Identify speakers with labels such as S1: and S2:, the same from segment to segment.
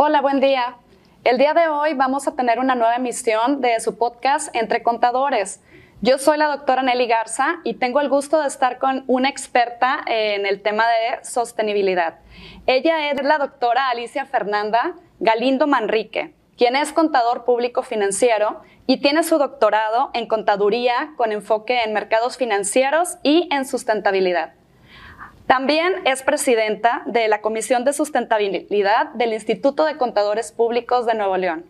S1: Hola, buen día. El día de hoy vamos a tener una nueva emisión de su podcast Entre Contadores. Yo soy la doctora Nelly Garza y tengo el gusto de estar con una experta en el tema de sostenibilidad. Ella es la doctora Alicia Fernanda Galindo Manrique, quien es contador público financiero y tiene su doctorado en contaduría con enfoque en mercados financieros y en sustentabilidad. También es presidenta de la Comisión de Sustentabilidad del Instituto de Contadores Públicos de Nuevo León.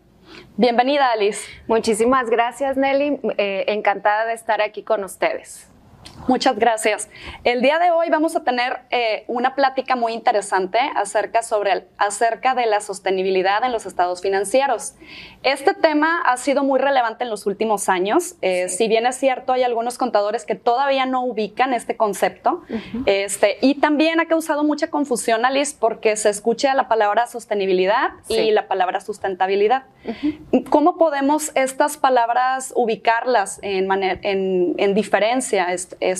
S1: Bienvenida, Alice.
S2: Muchísimas gracias, Nelly. Eh, encantada de estar aquí con ustedes.
S1: Muchas gracias. El día de hoy vamos a tener eh, una plática muy interesante acerca, sobre acerca de la sostenibilidad en los estados financieros. Este tema ha sido muy relevante en los últimos años. Eh, si bien es cierto, hay algunos contadores que todavía no ubican este concepto. este, y también ha causado mucha confusión, Alice, porque se escucha la palabra sostenibilidad y la palabra sustentabilidad. ¿Cómo podemos estas palabras ubicarlas en, en, en diferencia?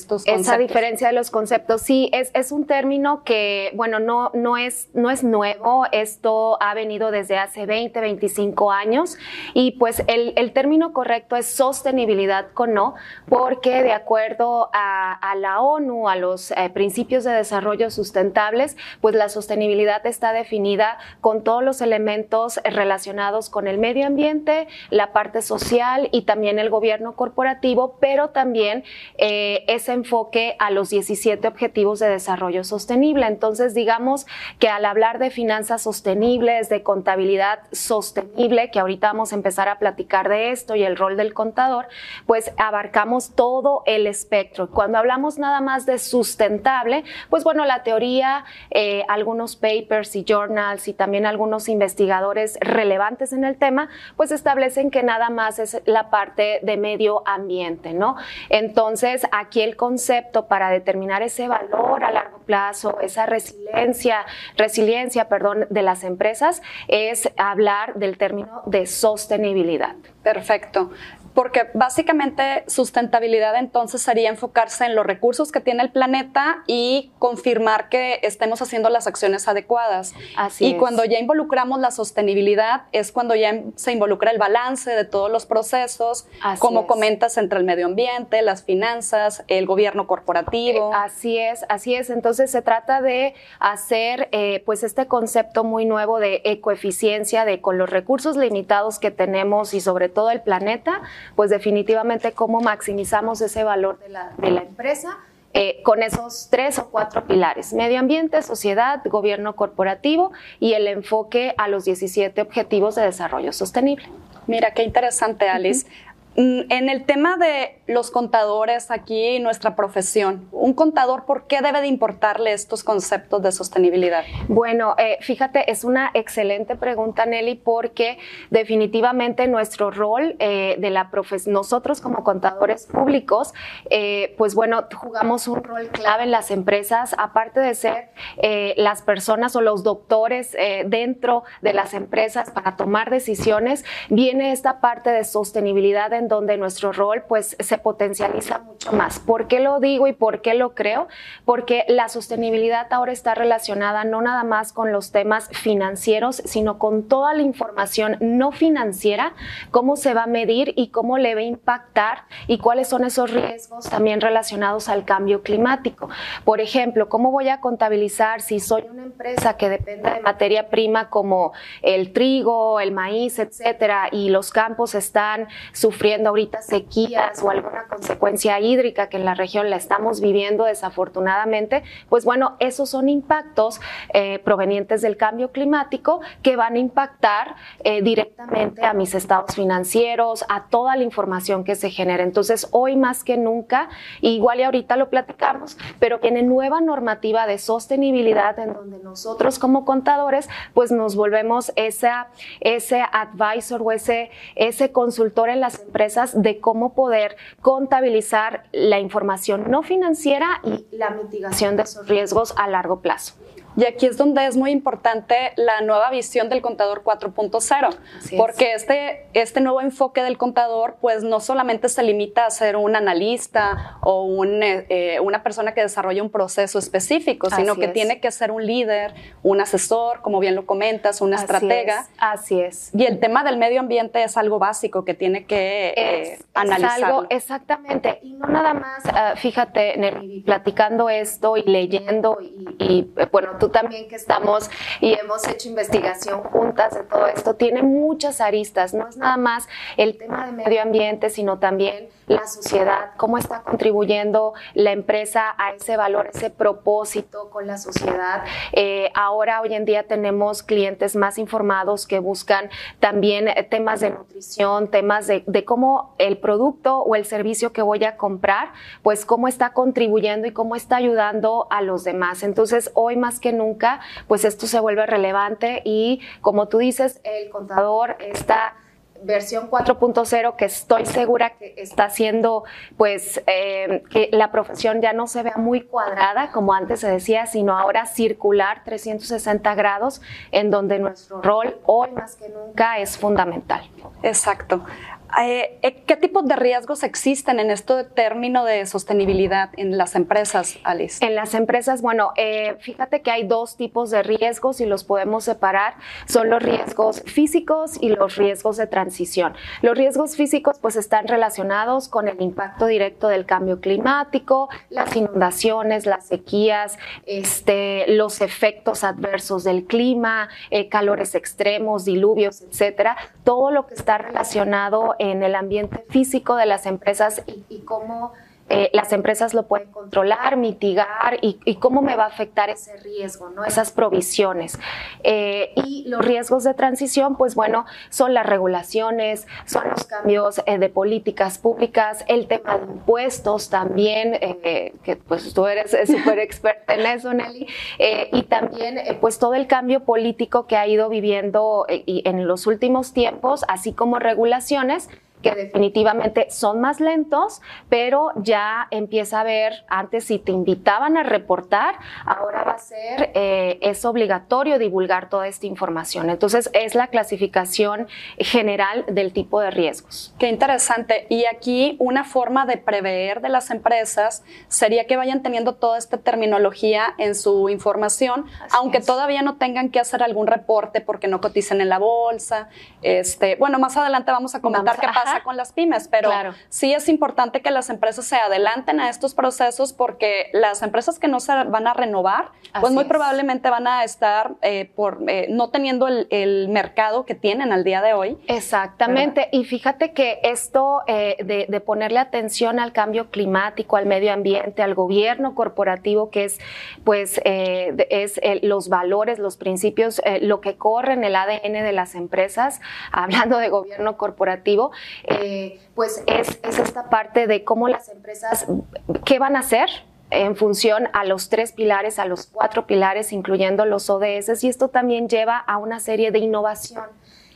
S1: Estos conceptos.
S2: Esa diferencia de los conceptos, sí, es, es un término que, bueno, no, no, es, no es nuevo, esto ha venido desde hace 20, 25 años y pues el, el término correcto es sostenibilidad con no, porque de acuerdo a, a la ONU, a los eh, principios de desarrollo sustentables, pues la sostenibilidad está definida con todos los elementos relacionados con el medio ambiente, la parte social y también el gobierno corporativo, pero también eh, ese enfoque a los 17 Objetivos de Desarrollo Sostenible. Entonces, digamos que al hablar de finanzas sostenibles, de contabilidad sostenible, que ahorita vamos a empezar a platicar de esto y el rol del contador, pues abarcamos todo el espectro. Cuando hablamos nada más de sustentable, pues bueno, la teoría, eh, algunos papers y journals y también algunos investigadores relevantes en el tema, pues establecen que nada más es la parte de medio ambiente, ¿no? Entonces, aquí el concepto para determinar ese valor a largo plazo, esa resiliencia, resiliencia, perdón, de las empresas es hablar del término de sostenibilidad.
S1: Perfecto porque básicamente sustentabilidad entonces sería enfocarse en los recursos que tiene el planeta y confirmar que estemos haciendo las acciones adecuadas.
S2: Así
S1: y cuando ya involucramos la sostenibilidad es cuando ya se involucra el balance de todos los procesos, como comentas, entre el medio ambiente, las finanzas, el gobierno corporativo.
S2: Eh, así es, así es. Entonces se trata de hacer eh, pues este concepto muy nuevo de ecoeficiencia, de con los recursos limitados que tenemos y sobre todo el planeta, pues definitivamente cómo maximizamos ese valor de la, empresa. Eh, con esos tres o cuatro pilares, medio ambiente, sociedad, gobierno corporativo y el enfoque a los 17 objetivos de desarrollo sostenible.
S1: Mira, qué interesante, Alice. En el tema de los contadores aquí, nuestra profesión, un contador, ¿por qué debe de importarle estos conceptos de sostenibilidad?
S2: Bueno, eh, fíjate, es una excelente pregunta, Nelly, porque definitivamente nuestro rol eh, de la profesión, nosotros como contadores públicos, eh, pues bueno, jugamos un rol clave en las empresas, aparte de ser las personas o los doctores dentro de las empresas para tomar decisiones, viene esta parte de sostenibilidad en donde nuestro rol pues se potencializa mucho más. ¿Por qué lo digo y por qué lo creo? Porque la sostenibilidad ahora está relacionada no nada más con los temas financieros, sino con toda la información no financiera, cómo se va a medir y cómo le va a impactar y cuáles son esos riesgos también relacionados al cambio climático. Por ejemplo, ¿cómo voy a contabilizar si soy una empresa que depende de materia prima como el trigo, el maíz, etcétera, y los campos están sufriendo ahorita sequías o alguna consecuencia hídrica que en la región la estamos viviendo desafortunadamente, pues bueno, esos son impactos eh, provenientes del cambio climático que van a impactar eh, directamente a mis estados financieros, a toda la información que se genera. Entonces, hoy más que nunca, igual y ahorita lo platicamos, pero tiene nueva normativa de sostenibilidad en donde nosotros como contadores, pues nos volvemos esa, ese advisor o ese, ese consultor en las empresas de cómo poder contabilizar la información no financiera y la mitigación de esos riesgos a largo plazo.
S1: Y aquí es donde es muy importante la nueva visión del contador 4.0, porque este, este nuevo enfoque del contador pues no solamente se limita a ser un analista o un, eh, una persona que desarrolla un proceso específico, sino que tiene que ser un líder, un asesor, como bien lo comentas, una estratega.
S2: así es.
S1: Y el tema del medio ambiente es algo básico que tiene que eh, analizar. algo,
S2: exactamente. Y no nada más, ah, fíjate, Nelly, platicando esto y leyendo y, y bueno, tú también que estamos y hemos hecho investigación juntas de todo esto, tiene muchas aristas, no es nada más el tema de medio ambiente, sino también la sociedad, cómo está contribuyendo la empresa a ese valor, ese propósito con la sociedad. Eh, ahora, hoy en día, tenemos clientes más informados que buscan también eh, temas de nutrición, temas de, de cómo el producto o el servicio que voy a comprar, pues cómo está contribuyendo y cómo está ayudando a los demás. Entonces, hoy más que nunca, pues esto se vuelve relevante y como tú dices, el contador está versión 4.0 que estoy segura que está haciendo pues eh, que la profesión ya no se vea muy cuadrada como antes se decía, sino ahora circular 360 grados en donde nuestro rol hoy más que nunca es fundamental.
S1: Exacto. Eh, eh, ¿Qué tipos de riesgos existen en este término de sostenibilidad en las empresas, Alice?
S2: En las empresas, bueno, eh, fíjate que hay dos tipos de riesgos y los podemos separar. Son los riesgos físicos y los riesgos de transición. Los riesgos físicos pues están relacionados con el impacto directo del cambio climático, las inundaciones, las sequías, este, los efectos adversos del clima, calores extremos, diluvios, etcétera. Todo lo que está relacionado en el ambiente físico de las empresas y, cómo eh, las empresas lo pueden controlar, mitigar y, cómo me va a afectar ese riesgo, ¿no? esas provisiones. Eh, y los riesgos de transición, pues bueno, son las regulaciones, son los cambios eh, de políticas públicas, el tema de impuestos también, que pues tú eres súper experta en eso, Nelly, y también pues todo el cambio político que ha ido viviendo en los últimos tiempos, así como regulaciones que definitivamente son más lentos, pero ya empieza a ver, antes si te invitaban a reportar, ahora va a ser, eh, es obligatorio divulgar toda esta información. Entonces es la clasificación general del tipo de riesgos.
S1: Qué interesante. Y aquí una forma de prever de las empresas sería que vayan teniendo toda esta terminología en su información, aunque todavía no tengan que hacer algún reporte porque no coticen en la bolsa. Este, bueno, más adelante vamos a comentar qué pasa con las pymes, pero sí es importante que las empresas se adelanten a estos procesos porque las empresas que no se van a renovar, pues muy probablemente van a estar eh, por eh, no teniendo el, mercado que tienen al día de hoy.
S2: Exactamente. Y fíjate que esto eh, de, ponerle atención al cambio climático, al medio ambiente, al gobierno corporativo, que es pues es los valores, los principios, lo que corre en el ADN de las empresas, hablando de gobierno corporativo, eh, pues es, esta parte de cómo las empresas, ¿qué van a hacer? en función a los tres pilares, a los cuatro pilares, incluyendo los ODS, y esto también lleva a una serie de innovación.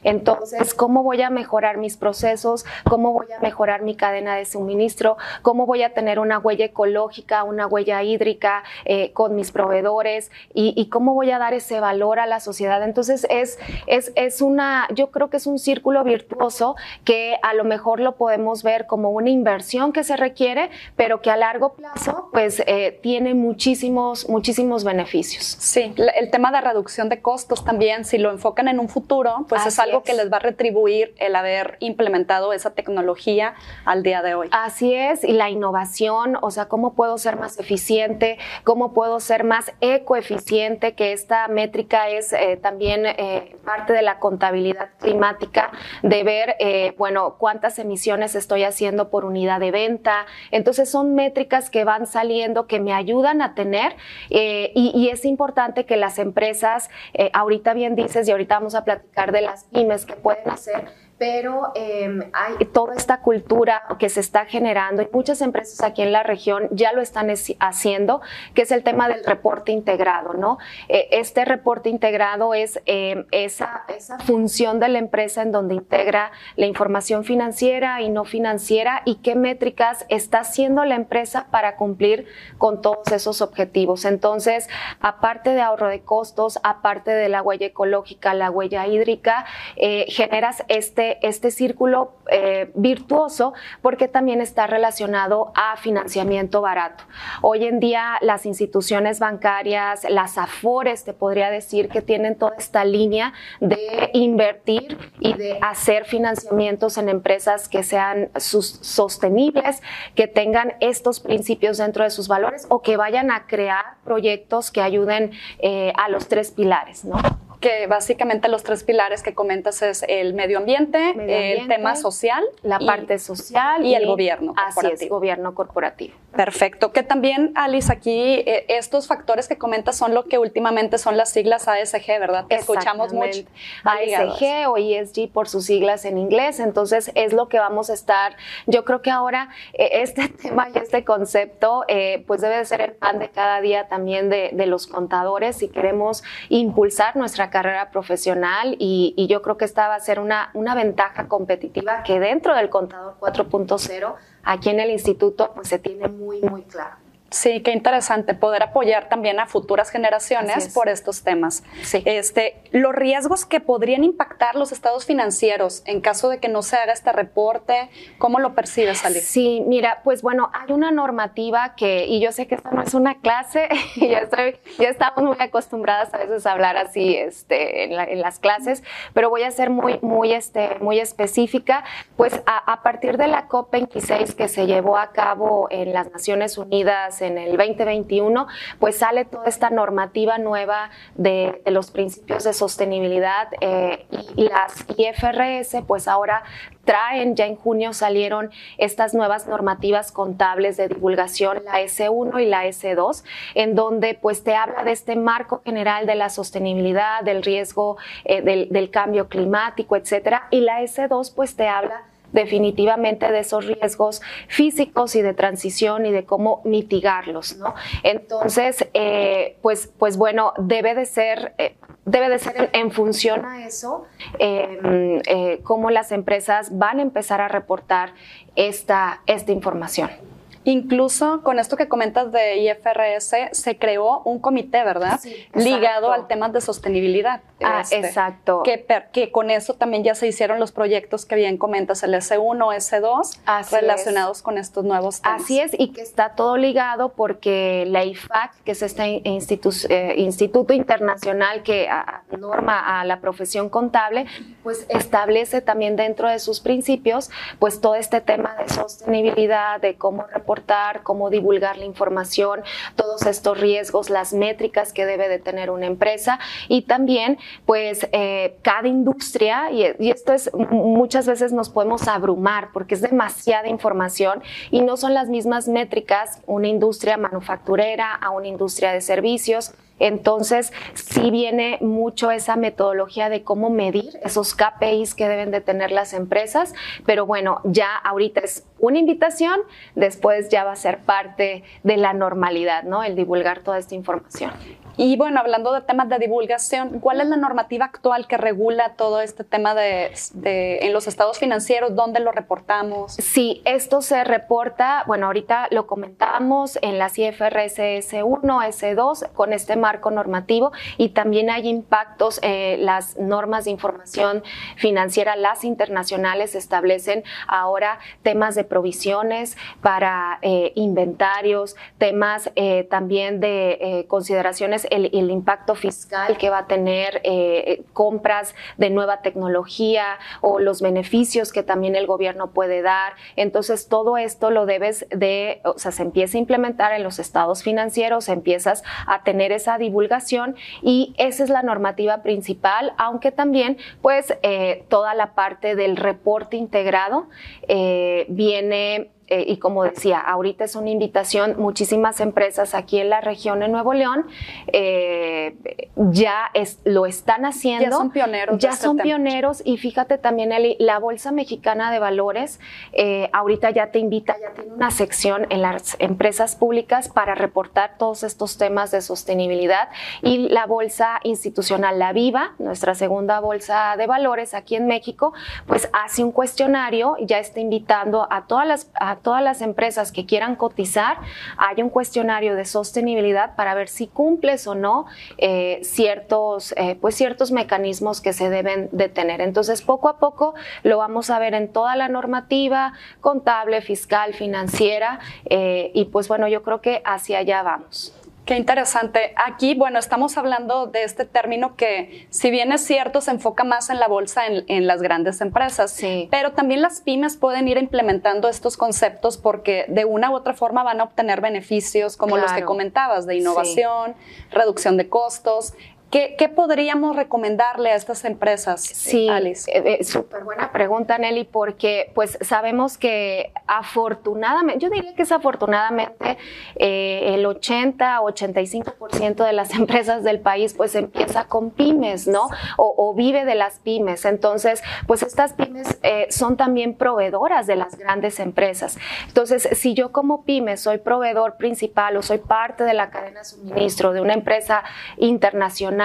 S2: Entonces, ¿cómo voy a mejorar mis procesos? ¿Cómo voy a mejorar mi cadena de suministro? ¿Cómo voy a tener una huella ecológica, una huella hídrica eh, con mis proveedores? Y, cómo voy a dar ese valor a la sociedad? Entonces, es, es, es una, yo creo que es un círculo virtuoso que a lo mejor lo podemos ver como una inversión que se requiere, pero que a largo plazo, pues, eh, tiene muchísimos, muchísimos beneficios.
S1: Sí, el tema de reducción de costos también, si lo enfocan en un futuro, pues es algo que les va a retribuir el haber implementado esa tecnología al día de hoy.
S2: Así es, y la innovación, o sea, cómo puedo ser más eficiente, cómo puedo ser más ecoeficiente, que esta métrica es eh, también eh, parte de la contabilidad climática, de ver, eh, bueno, cuántas emisiones estoy haciendo por unidad de venta. Entonces son métricas que van saliendo, que me ayudan a tener, y, y, es importante que las empresas, ahorita bien dices, y ahorita vamos a platicar de las que pueden hacer pero em, hay toda esta cultura que se está generando y muchas empresas aquí en la región ya lo están haciendo, que es el tema del reporte integrado, ¿no? Eh, este reporte integrado es em, esa, esa función de la empresa en donde integra la información financiera y no financiera y qué métricas está haciendo la empresa para cumplir con todos esos objetivos. Entonces, aparte de ahorro de costos, aparte de la huella ecológica, la huella hídrica, eh, generas este, este círculo eh, virtuoso porque también está relacionado a financiamiento barato. Hoy en día las instituciones bancarias, las AFORES, te podría decir que tienen toda esta línea de invertir y de hacer financiamientos en empresas que sean sostenibles, que tengan estos principios dentro de sus valores o que vayan a crear proyectos que ayuden eh, a los tres pilares, ¿no?
S1: Que básicamente los tres pilares que comentas es el medio ambiente, el tema social,
S2: la parte social
S1: y, el gobierno
S2: corporativo. Es, gobierno corporativo.
S1: Perfecto. Que también, Alice, aquí eh, estos factores que comentas son lo que últimamente son las siglas ASG, ¿verdad? Que escuchamos mucho.
S2: ASG o ESG por sus siglas en inglés. Entonces, es lo que vamos a estar. Yo creo que ahora eh, este tema y este concepto, eh, pues debe de ser el pan de cada día también de, de los contadores si queremos impulsar nuestra carrera profesional y, y, yo creo que esta va a ser una, una ventaja competitiva que dentro del contador 4.0 aquí en el instituto pues se tiene muy, muy claro.
S1: Sí, qué interesante poder apoyar también a futuras generaciones por estos temas.
S2: Sí.
S1: Este, los riesgos que podrían impactar los estados financieros en caso de que no se haga este reporte, ¿cómo lo percibes, Ali?
S2: Sí, mira, pues bueno, hay una normativa que, y yo sé que esta no es una clase, y ya, estoy, ya estamos muy acostumbradas a veces a hablar así este, en, las clases, pero voy a ser muy, muy, este, muy específica. Pues a, a partir de la COP26 que se llevó a cabo en las Naciones Unidas, en el 2021, pues sale toda esta normativa nueva de, los principios de sostenibilidad eh, y, las IFRS, pues ahora traen, ya en junio salieron estas nuevas normativas contables de divulgación, la S1 y la S2, en donde pues te habla de este marco general de la sostenibilidad, del riesgo eh, del, del cambio climático, etcétera, y la S2 pues te habla definitivamente de esos riesgos físicos y de transición y de cómo mitigarlos, ¿no? Entonces, eh, pues, pues bueno, debe de ser... Eh, debe de ser en, función a eso em, eh, cómo las empresas van a empezar a reportar esta, esta información.
S1: Incluso con esto que comentas de IFRS, se creó un comité, ¿verdad? Ligado al tema de sostenibilidad.
S2: Ah, este, exacto.
S1: Que, que, con eso también ya se hicieron los proyectos que bien comentas, el S1, S2, relacionados con estos nuevos temas.
S2: Así es, y que está todo ligado porque la IFAC, que es este eh, instituto internacional que norma a la profesión contable, pues establece también dentro de sus principios, pues todo este tema de sostenibilidad, de cómo reportar cómo divulgar la información, todos estos riesgos, las métricas que debe de tener una empresa y también pues eh, cada industria, y, esto es muchas veces nos podemos abrumar porque es demasiada información y no son las mismas métricas una industria manufacturera a una industria de servicios. Entonces, sí viene mucho esa metodología de cómo medir esos KPIs que deben de tener las empresas, pero bueno, ya ahorita es una invitación, después ya va a ser parte de la normalidad, ¿no? El divulgar toda esta información.
S1: Y bueno, hablando de temas de divulgación, ¿cuál es la normativa actual que regula todo este tema de, en los estados financieros? ¿Dónde lo reportamos?
S2: Sí, esto se reporta, bueno, ahorita lo comentábamos en las IFRS S1, S2, con este marco normativo y también hay impactos, eh, las normas de información financiera, las internacionales establecen ahora temas de provisiones para eh, inventarios, temas eh, también de consideraciones el, impacto fiscal que va a tener eh, compras de nueva tecnología o los beneficios que también el gobierno puede dar. Entonces, todo esto lo debes de, o sea, se empieza a implementar en los estados financieros, empiezas a tener esa divulgación y esa es la normativa principal, aunque también, pues, eh, toda la parte del reporte integrado eh, viene eh, y como decía, ahorita es una invitación, muchísimas empresas aquí en la región de Nuevo León eh, ya es, lo están haciendo.
S1: Ya son pioneros.
S2: Ya este son pioneros y fíjate también, Eli, la Bolsa Mexicana de Valores eh, ahorita ya te invita, ya tiene una sección en las empresas públicas para reportar todos estos temas de sostenibilidad y la Bolsa Institucional La Viva, nuestra segunda bolsa de valores aquí en México, pues hace un cuestionario, ya está invitando a todas las, a todas las empresas que quieran cotizar, hay un cuestionario de sostenibilidad para ver si cumples o no eh, ciertos, eh, pues ciertos mecanismos que se deben de tener. Entonces, poco a poco lo vamos a ver en toda la normativa contable, fiscal, financiera, eh, y pues bueno, yo creo que hacia allá vamos.
S1: Qué interesante. Aquí, bueno, estamos hablando de este término que, si bien es cierto, se enfoca más en la bolsa en, las grandes empresas,
S2: sí.
S1: pero también las pymes pueden ir implementando estos conceptos porque de una u otra forma van a obtener beneficios como los que comentabas, de innovación, reducción de costos. ¿Qué, podríamos recomendarle a estas empresas,
S2: sí, Alice? Eh, eh, súper buena pregunta, Nelly, porque pues sabemos que afortunadamente, yo diría que es afortunadamente eh, el 80 85% de las empresas del país pues empieza con pymes, ¿no? O, vive de las pymes. Entonces, pues estas pymes son también proveedoras de las grandes empresas. Entonces, si yo como pyme soy proveedor principal o soy parte de la cadena de suministro de una empresa internacional,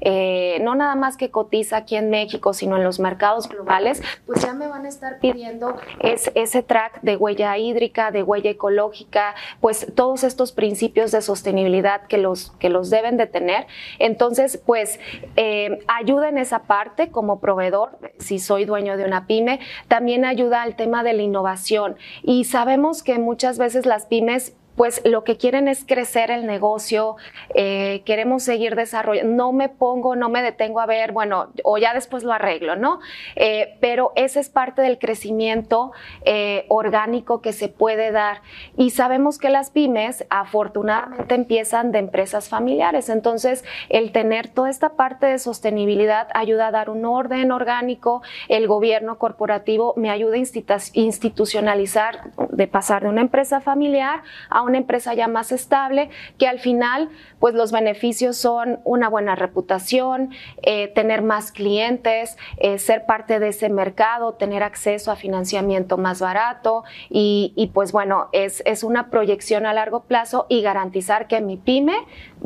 S2: eh, no nada más que cotiza aquí en México, sino en los mercados globales, pues ya me van a estar pidiendo ese track de huella hídrica, de huella ecológica, pues todos estos principios de sostenibilidad que los, que los deben de tener. Entonces, pues eh, ayuda en esa parte como proveedor, si soy dueño de una pyme, también ayuda al tema de la innovación. Y sabemos que muchas veces las pymes pues lo que quieren es crecer el negocio, eh, queremos seguir desarrollando, no me pongo, no me detengo a ver, bueno, o ya después lo arreglo, ¿no? Eh, pero ese es parte del crecimiento eh, orgánico que se puede dar. Y sabemos que las pymes afortunadamente empiezan de empresas familiares, entonces el tener toda esta parte de sostenibilidad ayuda a dar un orden orgánico, el gobierno corporativo me ayuda a institucionalizar, de pasar de una empresa familiar a una una empresa ya más estable, que al final, pues los beneficios son una buena reputación, eh, tener más clientes, eh, ser parte de ese mercado, tener acceso a financiamiento más barato y, pues bueno, es, es una proyección a largo plazo y garantizar que mi pyme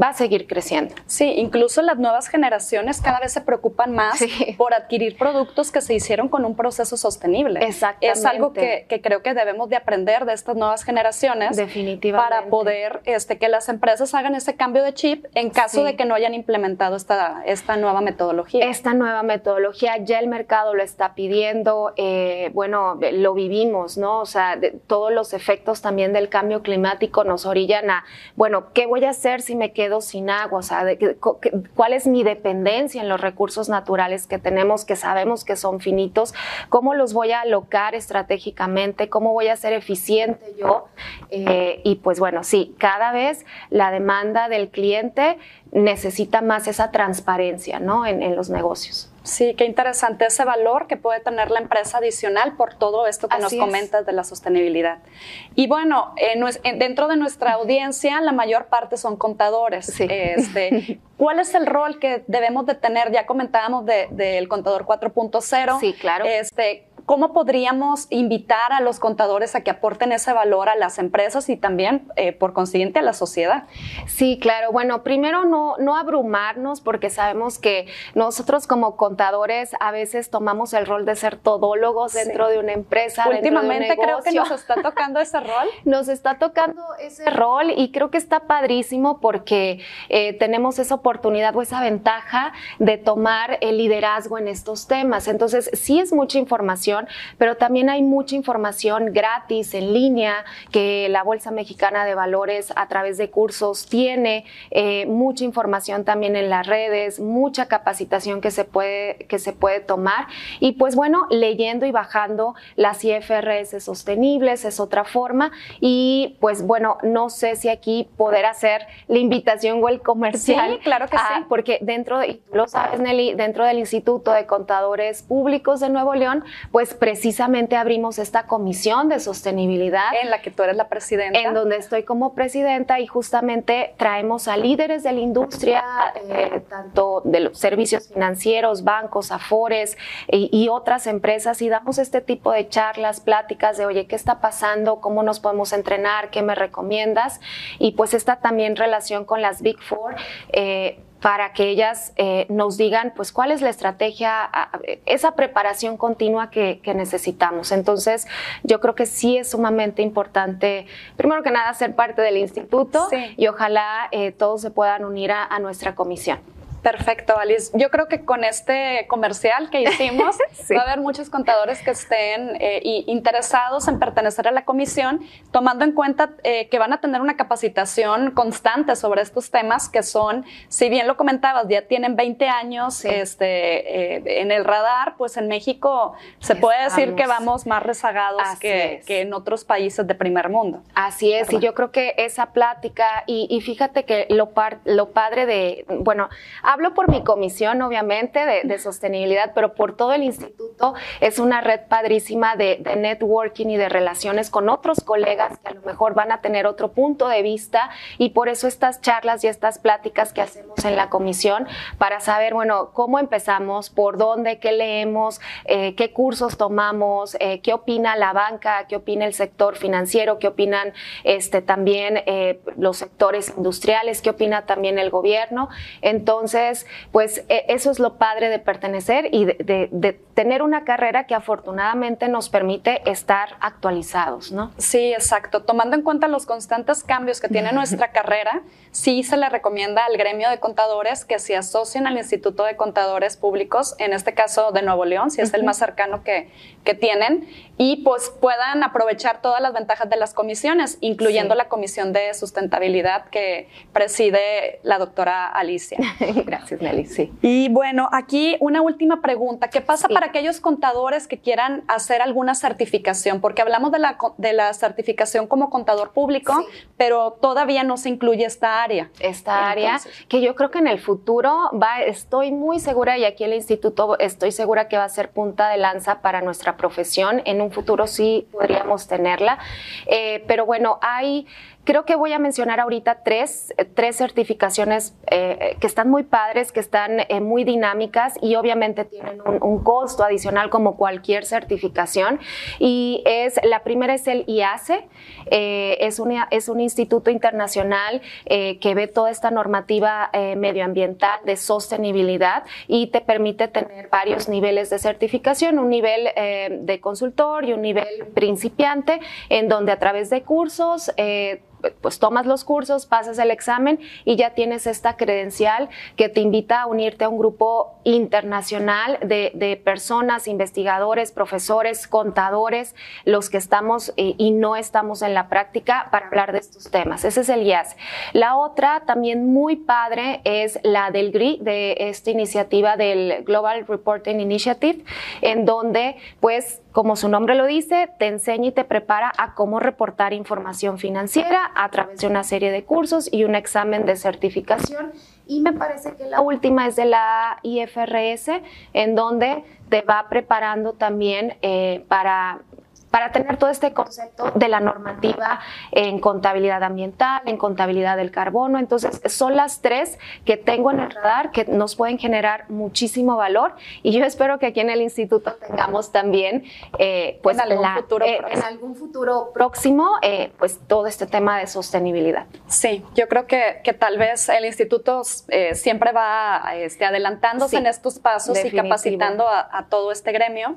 S2: va a seguir creciendo.
S1: Sí, incluso las nuevas generaciones cada vez se preocupan más por adquirir productos que se hicieron con un proceso sostenible.
S2: Exactamente.
S1: Es algo que, que creo que debemos de aprender de estas nuevas generaciones.
S2: Definitivamente
S1: para poder este, que las empresas hagan ese cambio de chip en caso de que no hayan implementado esta, esta nueva metodología.
S2: Esta nueva metodología ya el mercado lo está pidiendo, eh, bueno, lo vivimos, ¿no? O sea, todos los efectos también del cambio climático nos orillan a, bueno, ¿qué voy a hacer si me quedo sin agua? O sea, ¿cuál es mi dependencia en los recursos naturales que tenemos, que sabemos que son finitos? ¿Cómo los voy a alocar estratégicamente? ¿Cómo voy a ser eficiente yo? Eh, y pues bueno, sí, cada vez la demanda del cliente necesita más esa transparencia ¿no? en, los negocios.
S1: Sí, qué interesante ese valor que puede tener la empresa adicional por todo esto que nos comentas de la sostenibilidad. Y bueno, dentro de nuestra audiencia, la mayor parte son contadores.
S2: Sí.
S1: Este, ¿Cuál es el rol que debemos de tener? Ya comentábamos del contador 4.0.
S2: Sí, claro.
S1: Este, ¿Cómo podríamos invitar a los contadores a que aporten ese valor a las empresas y también, eh, por consiguiente, a la sociedad?
S2: Sí, claro. Bueno, primero no, no abrumarnos porque sabemos que nosotros como contadores a veces tomamos el rol de ser todólogos dentro de una empresa.
S1: Últimamente creo que nos está tocando ese rol.
S2: nos está tocando ese rol y creo que está padrísimo porque eh, tenemos esa oportunidad o esa ventaja de tomar el liderazgo en estos temas. Entonces, sí es mucha información pero también hay mucha información gratis en línea que la Bolsa Mexicana de Valores a través de cursos tiene, eh, mucha información también en las redes, mucha capacitación que se puede, que se puede tomar y pues bueno, leyendo y bajando las IFRS sostenibles es otra forma y pues bueno, no sé si aquí poder hacer la invitación o el comercial.
S1: Sí, claro que sí.
S2: Porque dentro, tú lo sabes Nelly, dentro del Instituto de Contadores Públicos de Nuevo León, pues pues precisamente abrimos esta comisión de sostenibilidad.
S1: En la que tú eres la presidenta.
S2: En donde estoy como presidenta y justamente traemos a líderes de la industria, eh, tanto de los servicios financieros, bancos, afores y, y otras empresas y damos este tipo de charlas, pláticas de, oye, ¿qué está pasando? ¿Cómo nos podemos entrenar? ¿Qué me recomiendas? Y pues esta también relación con las Big Four. Eh, para que ellas eh, nos digan pues cuál es la estrategia, esa preparación continua que, necesitamos. Entonces, yo creo que sí es sumamente importante, primero que nada, ser parte del instituto y ojalá eh, todos se puedan unir a nuestra comisión.
S1: Perfecto, Alice. Yo creo que con este comercial que hicimos va a haber muchos contadores que estén eh, interesados en pertenecer a la comisión, tomando en cuenta eh, que van a tener una capacitación constante sobre estos temas que son, si bien lo comentabas, ya tienen 20 años este, eh, en el radar, pues en México se puede decir que vamos más rezagados que, en otros países de primer mundo.
S2: Así es, y yo creo que esa plática, y, fíjate que lo, lo padre de, bueno, Hablo por mi comisión, obviamente, de, sostenibilidad, pero por todo el instituto es una red padrísima de, networking y de relaciones con otros colegas que a lo mejor van a tener otro punto de vista y por eso estas charlas y estas pláticas que hacemos en la comisión para saber, bueno, cómo empezamos, por dónde, qué leemos, eh, qué cursos tomamos, eh, qué opina la banca, qué opina el sector financiero, qué opinan este, también eh, los sectores industriales, qué opina también el gobierno. Entonces, pues e, eso es lo padre de pertenecer y de, tener una carrera que afortunadamente nos permite estar actualizados, ¿no?
S1: Sí, exacto. Tomando en cuenta los constantes cambios que tiene nuestra carrera, sí se le recomienda al gremio de contadores que se asocien al Instituto de Contadores Públicos, en este caso de Nuevo León, si es el más cercano que, que tienen, y pues puedan aprovechar todas las ventajas de las comisiones, incluyendo la comisión de sustentabilidad que preside la doctora Alicia.
S2: Gracias, Nelly. Sí.
S1: Y bueno, aquí una última pregunta. ¿Qué pasa para aquellos contadores que quieran hacer alguna certificación? Porque hablamos de la, de la certificación como contador público, pero todavía no se incluye esta área.
S2: Esta área que yo creo que en el futuro va, estoy muy segura y aquí el instituto estoy segura que va a ser punta de lanza para nuestra profesión. En un futuro sí podríamos tenerla. Eh, pero bueno, hay Creo que voy a mencionar ahorita tres, tres certificaciones eh, que están muy padres, que están eh, muy dinámicas y obviamente tienen un, costo adicional como cualquier certificación. Y es la primera es el IACE, eh, es, es un instituto internacional que ve toda esta normativa medioambiental de sostenibilidad y te permite tener varios niveles de certificación, un nivel de consultor y un nivel principiante, en donde a través de cursos pues tomas los cursos, pasas el examen y ya tienes esta credencial que te invita a unirte a un grupo internacional de, personas, investigadores, profesores, contadores, los que estamos y, no estamos en la práctica para hablar de estos temas. Ese es el IAS. La otra, también muy padre, es la del GRI, de esta iniciativa del Global Reporting Initiative, en donde pues como su nombre lo dice, te enseña y te prepara a cómo reportar información financiera a través de una serie de cursos y un examen de certificación. Y me parece que la última es de la IFRS, en donde te va preparando también eh, para para tener todo este concepto de la normativa en contabilidad ambiental, en contabilidad del carbono. Entonces, son las tres que tengo en el radar que nos pueden generar muchísimo valor y yo espero que aquí en el instituto tengamos también, eh, pues, en algún, futuro, eh, en algún futuro próximo, eh, pues, todo este tema de sostenibilidad.
S1: Sí, yo creo que, que tal vez el instituto siempre va este, adelantándose en estos pasos y capacitando a, todo este gremio.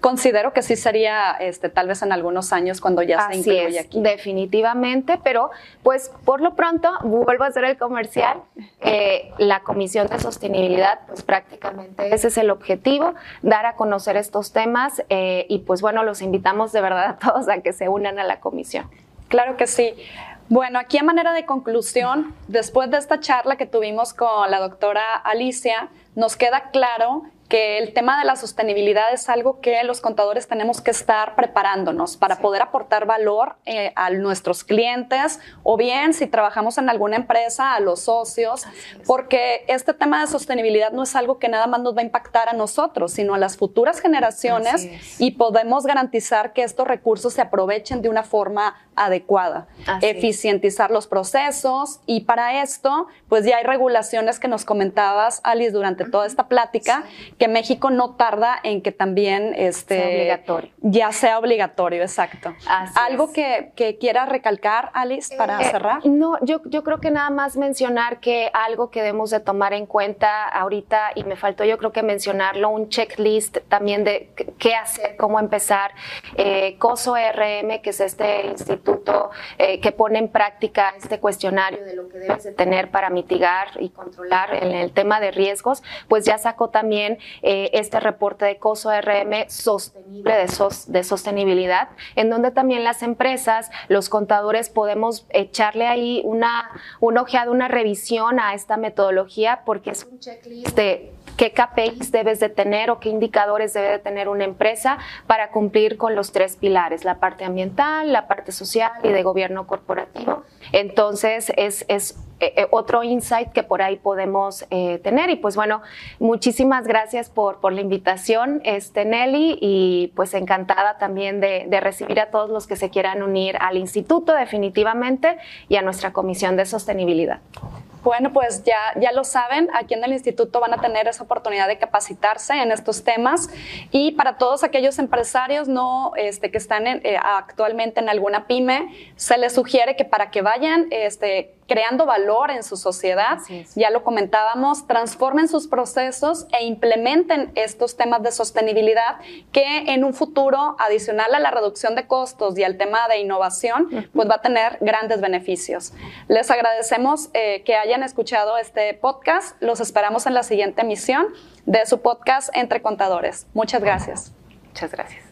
S1: considero que sí sería este, tal vez en algunos años cuando ya se incluye aquí.
S2: Definitivamente, pero pues por lo pronto, vuelvo a hacer el comercial, eh, la Comisión de Sostenibilidad, pues prácticamente ese es el objetivo, dar a conocer estos temas eh, y pues bueno, los invitamos de verdad a todos a que se unan a la comisión.
S1: Claro que sí. Bueno, aquí a manera de conclusión, después de esta charla que tuvimos con la doctora Alicia, nos queda claro que el tema de la sostenibilidad es algo que los contadores tenemos que estar preparándonos para poder aportar valor eh, a nuestros clientes o bien si trabajamos en alguna empresa a los socios, porque este tema de sostenibilidad no es algo que nada más nos va a impactar a nosotros, sino a las futuras generaciones y podemos garantizar que estos recursos se aprovechen de una forma adecuada, eficientizar los procesos y para esto, pues ya hay regulaciones que nos comentabas, Alice, durante toda esta plática, que México no tarda en que también este,
S2: sea obligatorio.
S1: ya sea obligatorio, exacto. ¿Algo que, que quieras recalcar, Alice, para
S2: eh,
S1: cerrar?
S2: No, yo, yo creo que nada más mencionar que algo que debemos de tomar en cuenta ahorita, y me faltó yo creo que mencionarlo, un checklist también de qué hacer, cómo empezar. Eh, COSO RM, que es este instituto eh, que pone en práctica este cuestionario de lo que debes de tener para mitigar y controlar en el tema de riesgos, pues ya sacó también eh, este reporte de COSO RM sostenible de, de sostenibilidad, en donde también las empresas, los contadores podemos echarle ahí una, una ojeada, una revisión a esta metodología porque es un checklist de qué KPIs debes de tener o qué indicadores debe de tener una empresa para cumplir con los tres pilares, la parte ambiental, la parte social y de gobierno corporativo. Entonces, es, es eh, eh, otro insight que por ahí podemos eh, tener. Y pues bueno, muchísimas gracias por, por la invitación, este, Nelly, y pues encantada también de, recibir a todos los que se quieran unir al instituto definitivamente y a nuestra comisión de sostenibilidad.
S1: Bueno, pues ya, ya lo saben, aquí en el instituto van a tener esa oportunidad de capacitarse en estos temas. Y para todos aquellos empresarios no, este, que están actualmente en alguna pyme, se les sugiere que para que vayan este, creando valor en su sociedad, ya lo comentábamos, transformen sus procesos e implementen estos temas de sostenibilidad que en un futuro, adicional a la reducción de costos y al tema de innovación, pues va a tener grandes beneficios. Les agradecemos eh, que hayan escuchado este podcast. Los esperamos en la siguiente emisión de su podcast Entre Contadores. Muchas gracias.
S2: Muchas gracias.